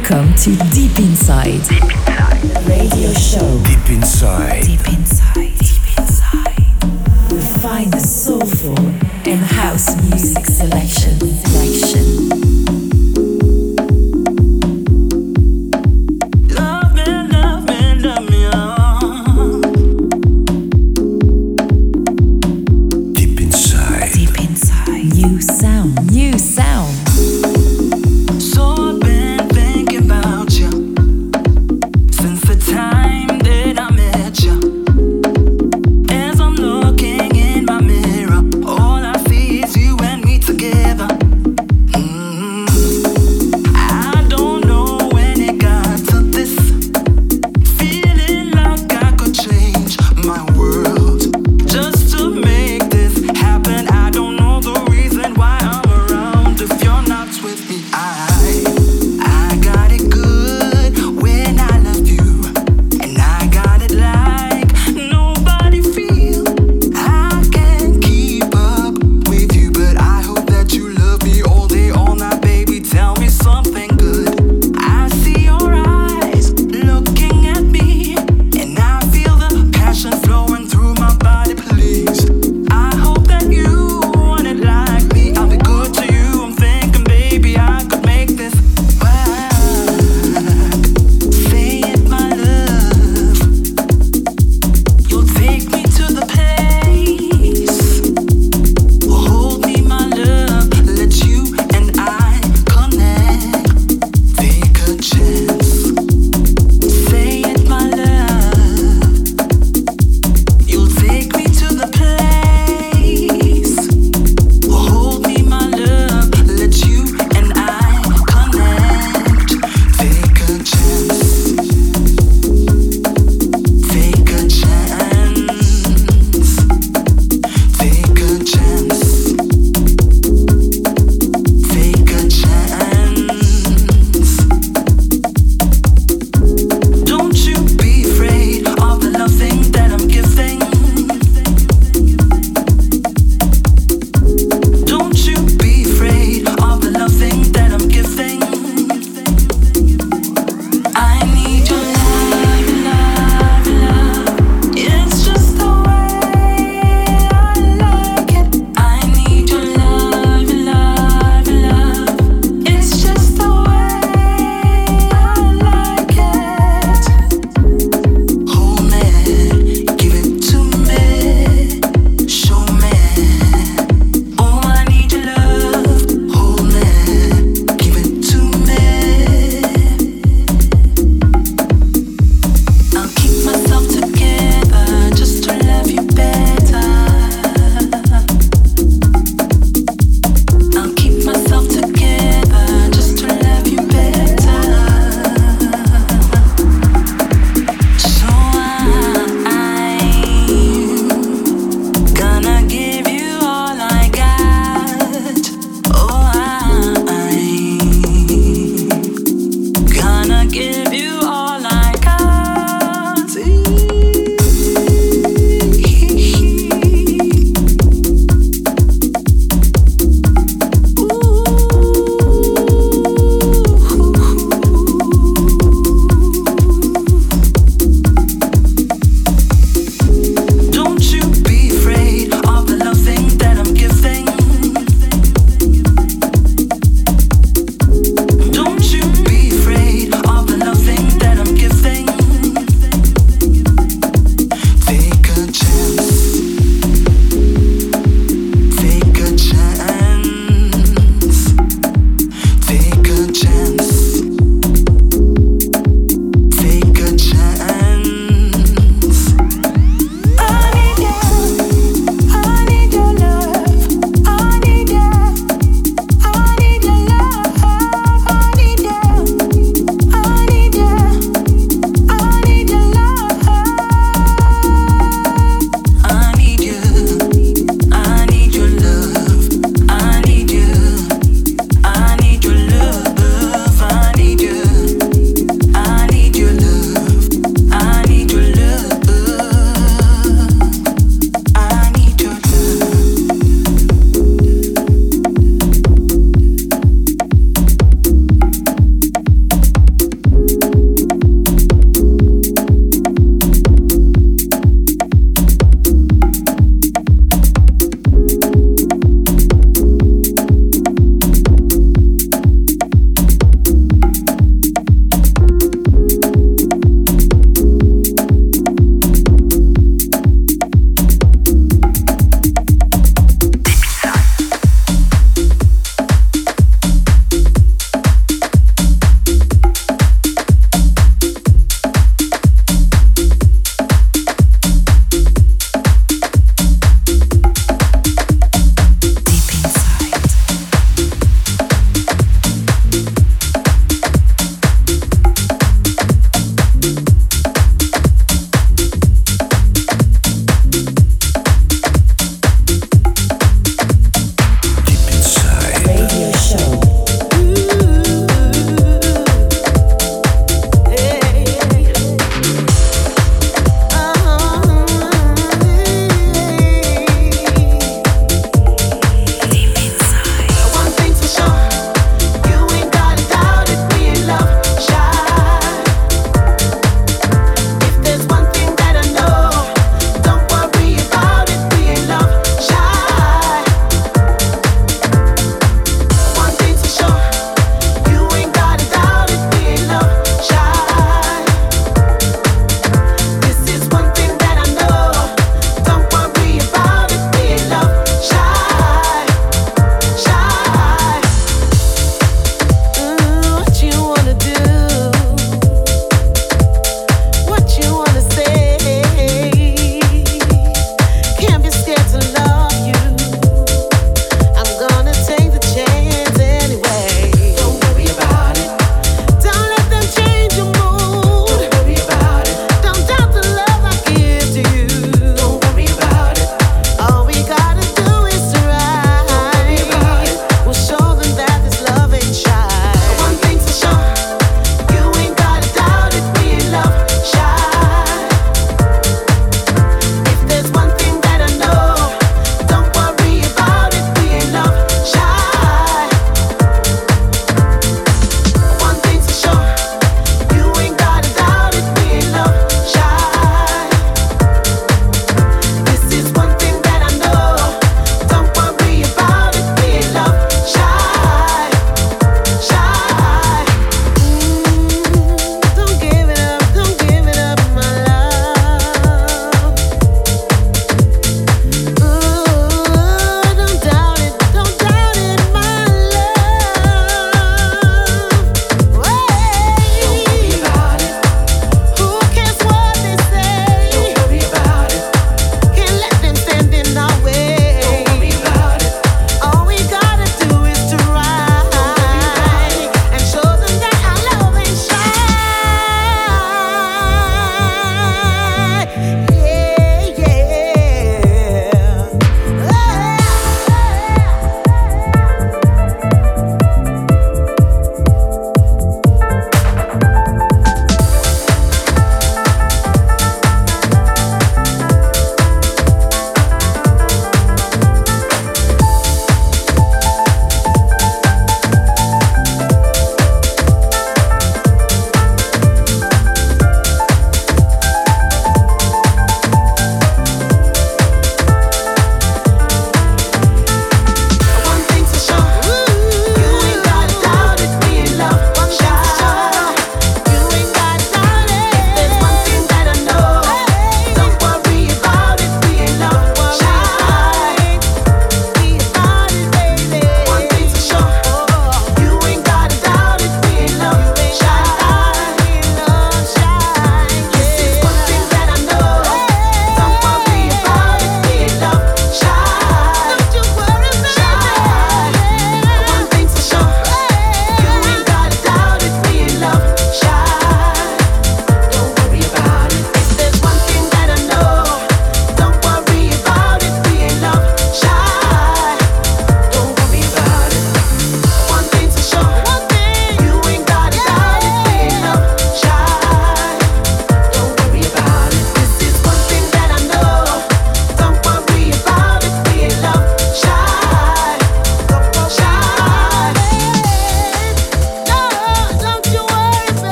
Welcome to Deep Inside. Deep Inside. Radio show. Deep Inside. Deep Inside. Deep Inside. Find the soulful and house music selection. Selection.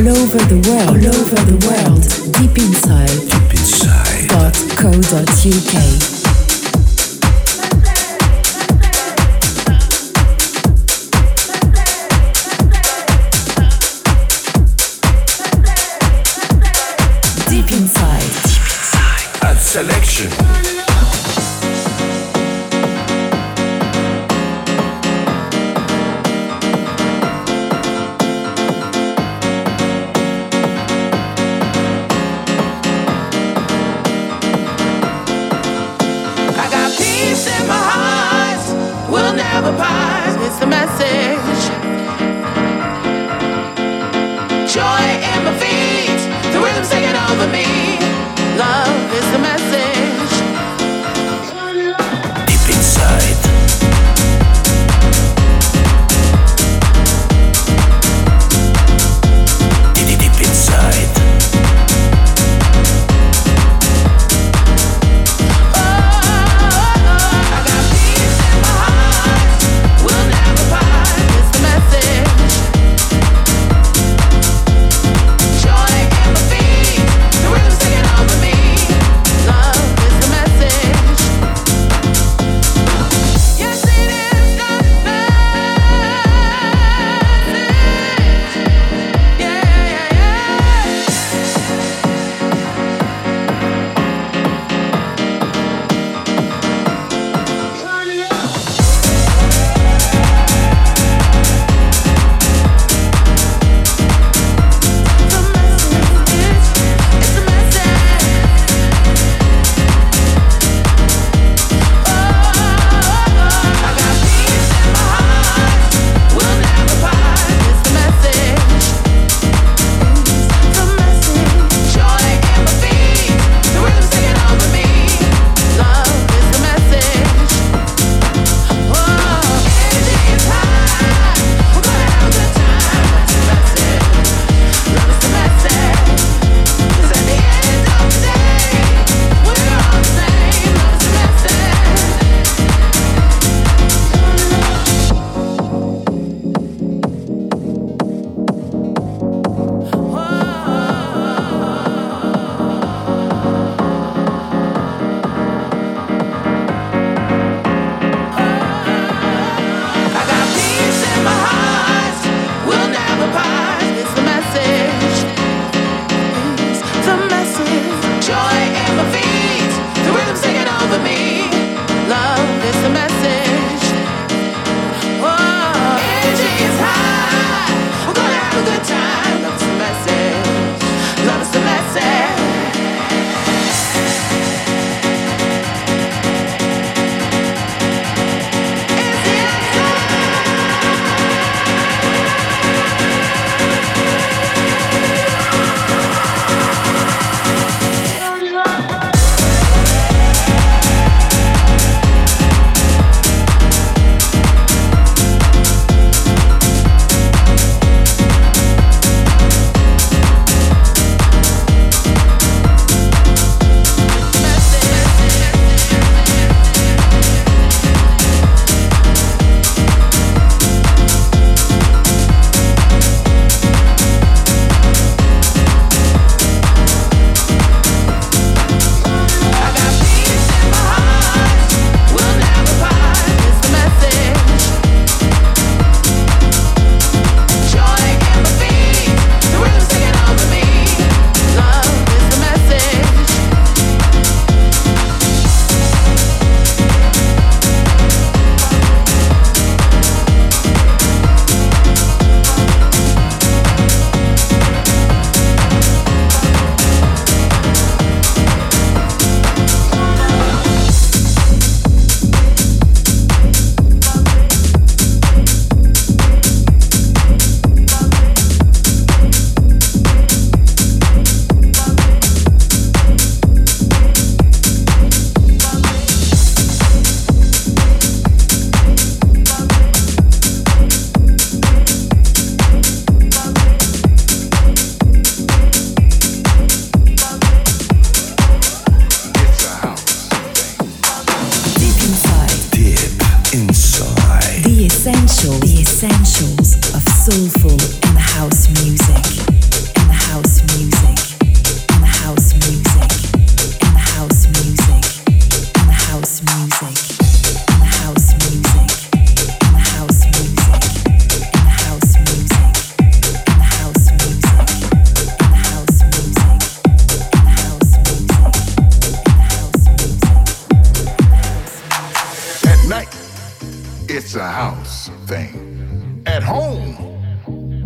Over the world, all over the world, deep inside, deep inside. .co.uk.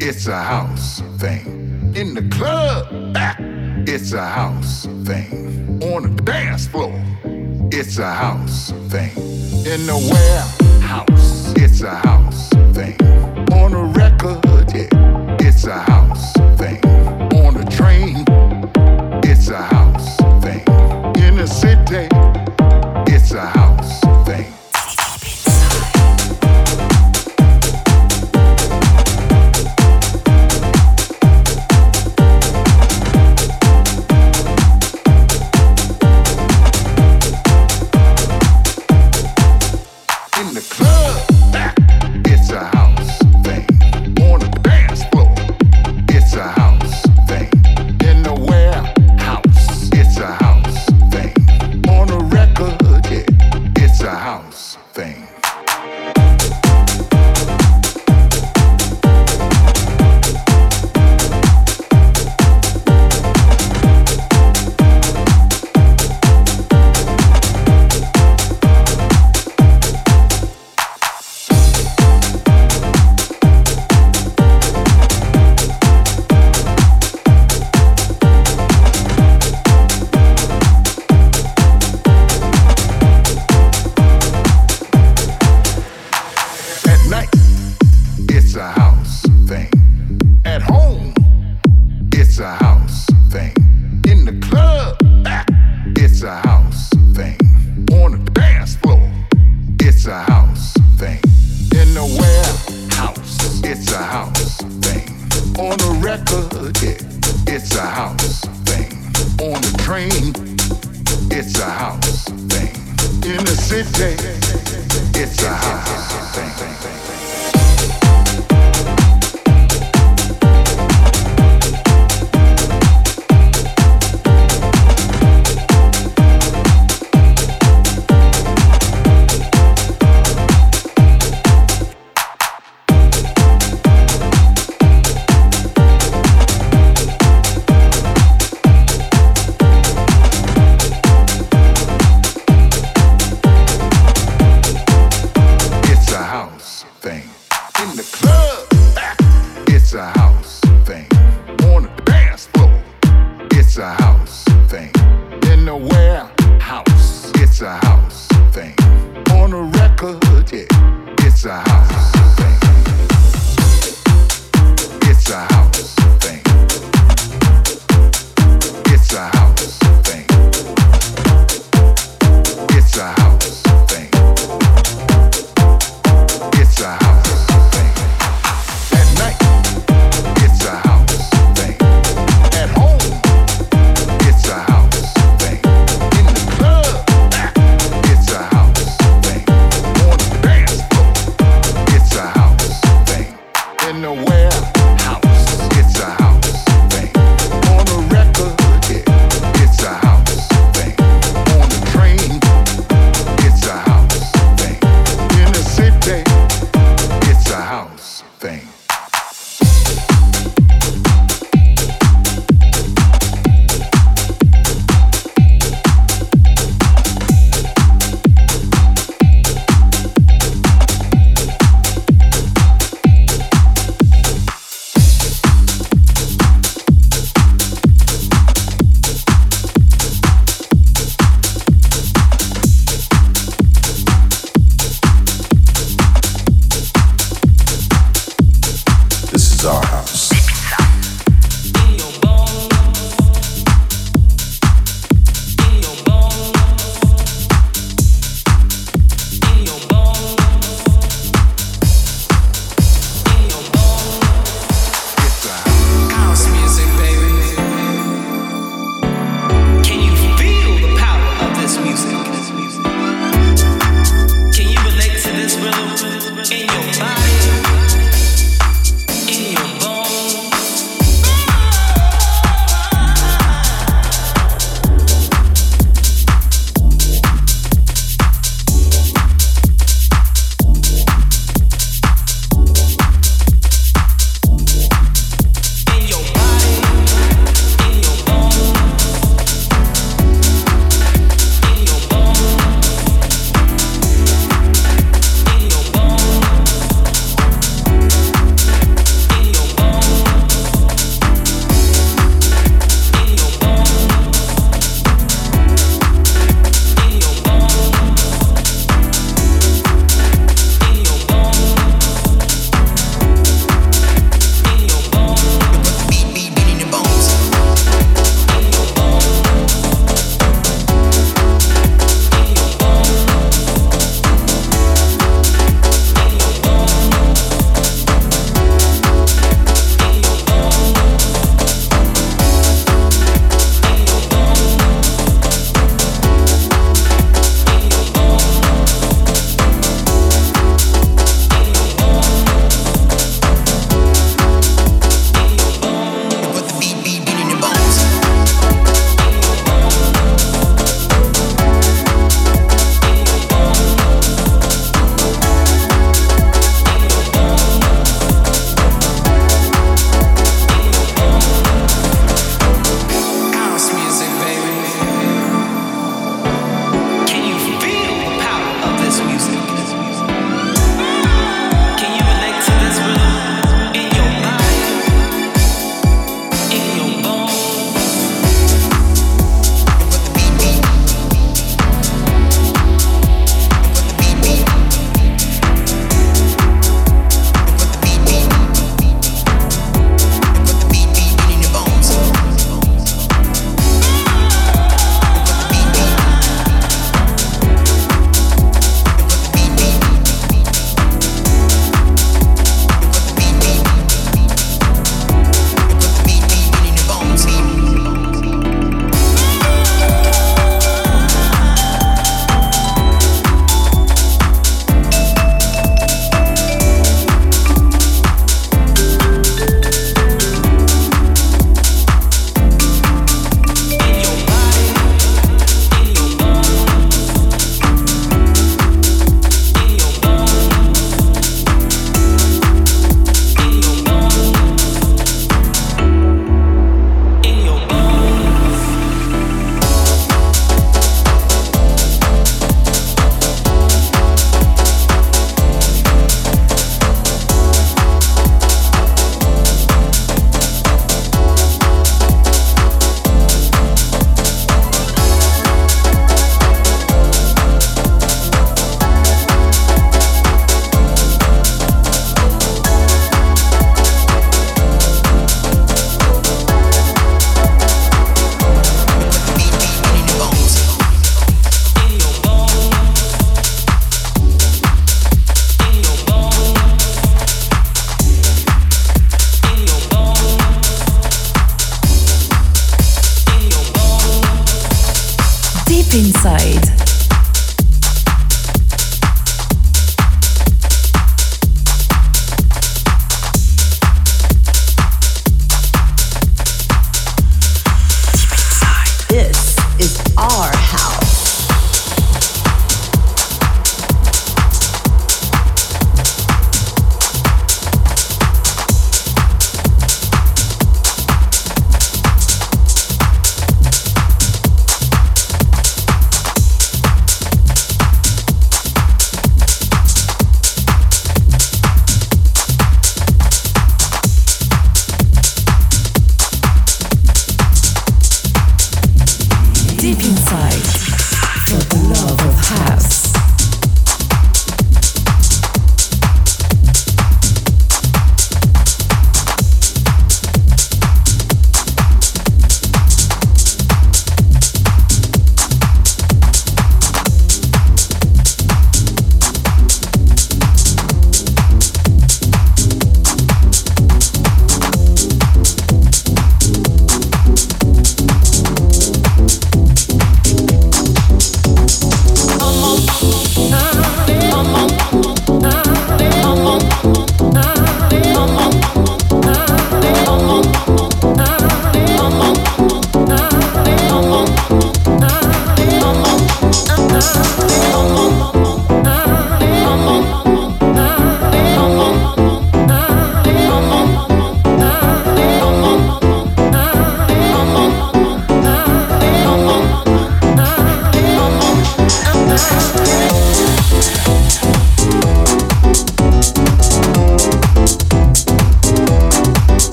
it's a house thing. In the club, ah, it's a house thing. On the dance floor, it's a house thing. In the warehouse, it's a house thing. On the record, yeah, it's a house. in the city, it's a high thing.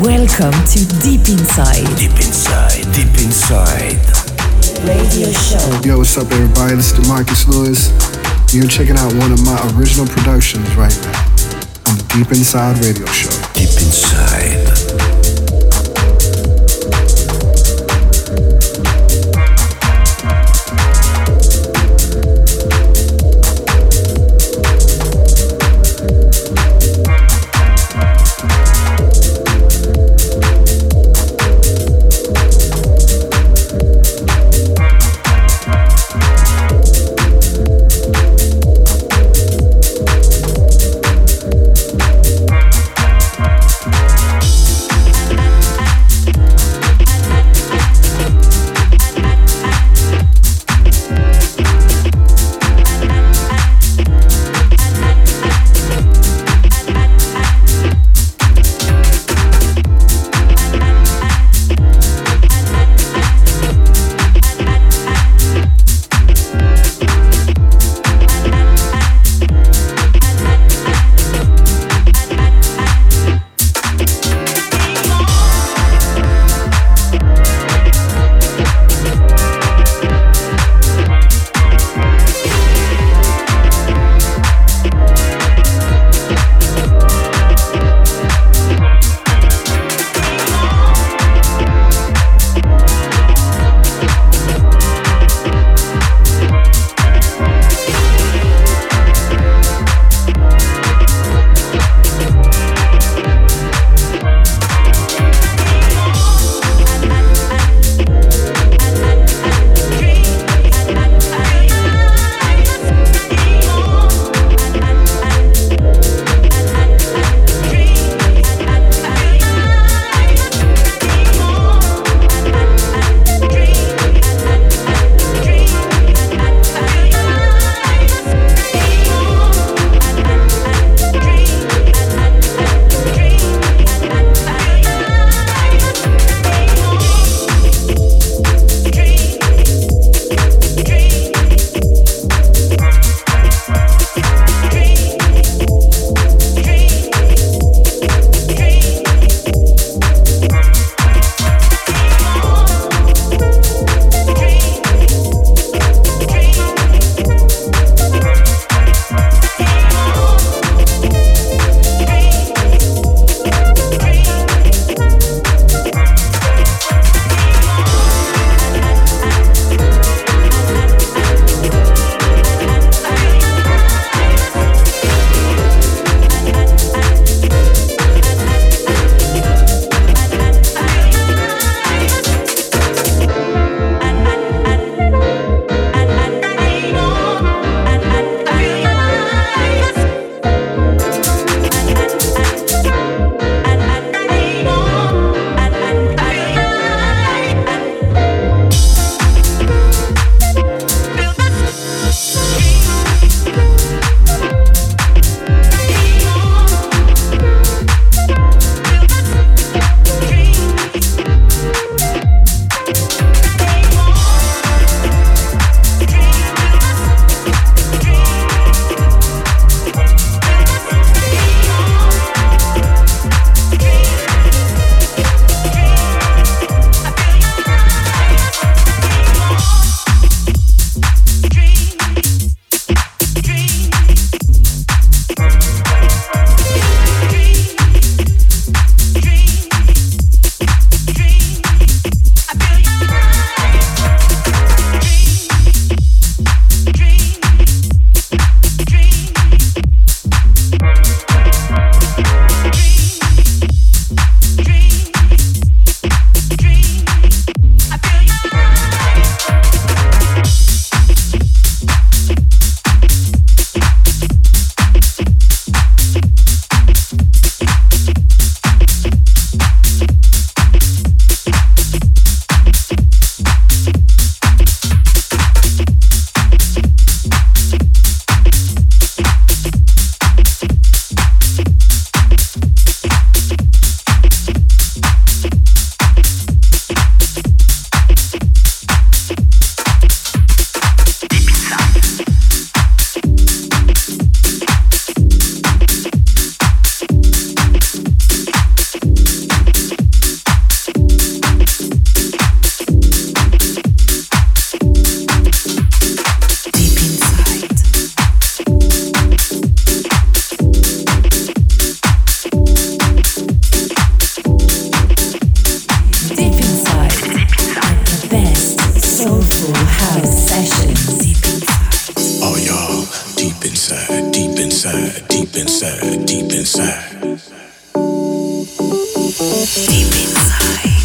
Welcome to Deep Inside. Deep Inside, Deep Inside. Radio show. Yo, what's up, everybody? This is Demarkus Lewis. You're checking out one of my original productions right now on the Deep Inside Radio Show. Deep Inside. inside.